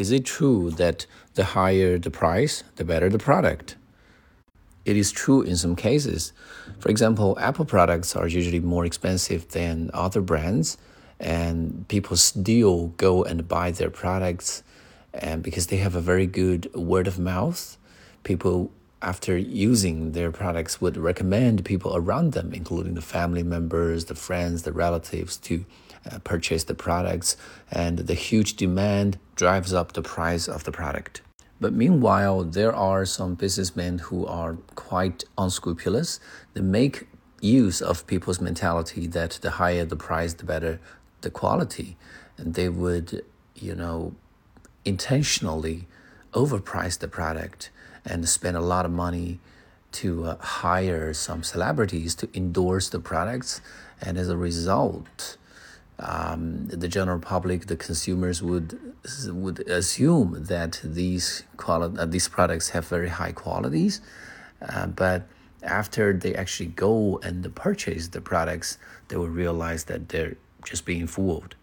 is it true that the higher the price, the better the product? It is true in some cases. For example, Apple products are usually more expensive than other brands, and people still go and buy their products and because they have a very good word of mouth. People after using their products would recommend people around them, including the family members, the friends, the relatives, to uh, purchase the products, and the huge demand drives up the price of the product. But meanwhile, there are some businessmen who are quite unscrupulous. They make use of people's mentality that the higher the price, the better the quality. And they would, you know, intentionally overprice the product and spend a lot of money to uh, hire some celebrities to endorse the products. And as a result, um, the general public, the consumers would would assume that these quali- uh, these products have very high qualities, uh, but after they actually go and purchase the products, they will realize that they're just being fooled.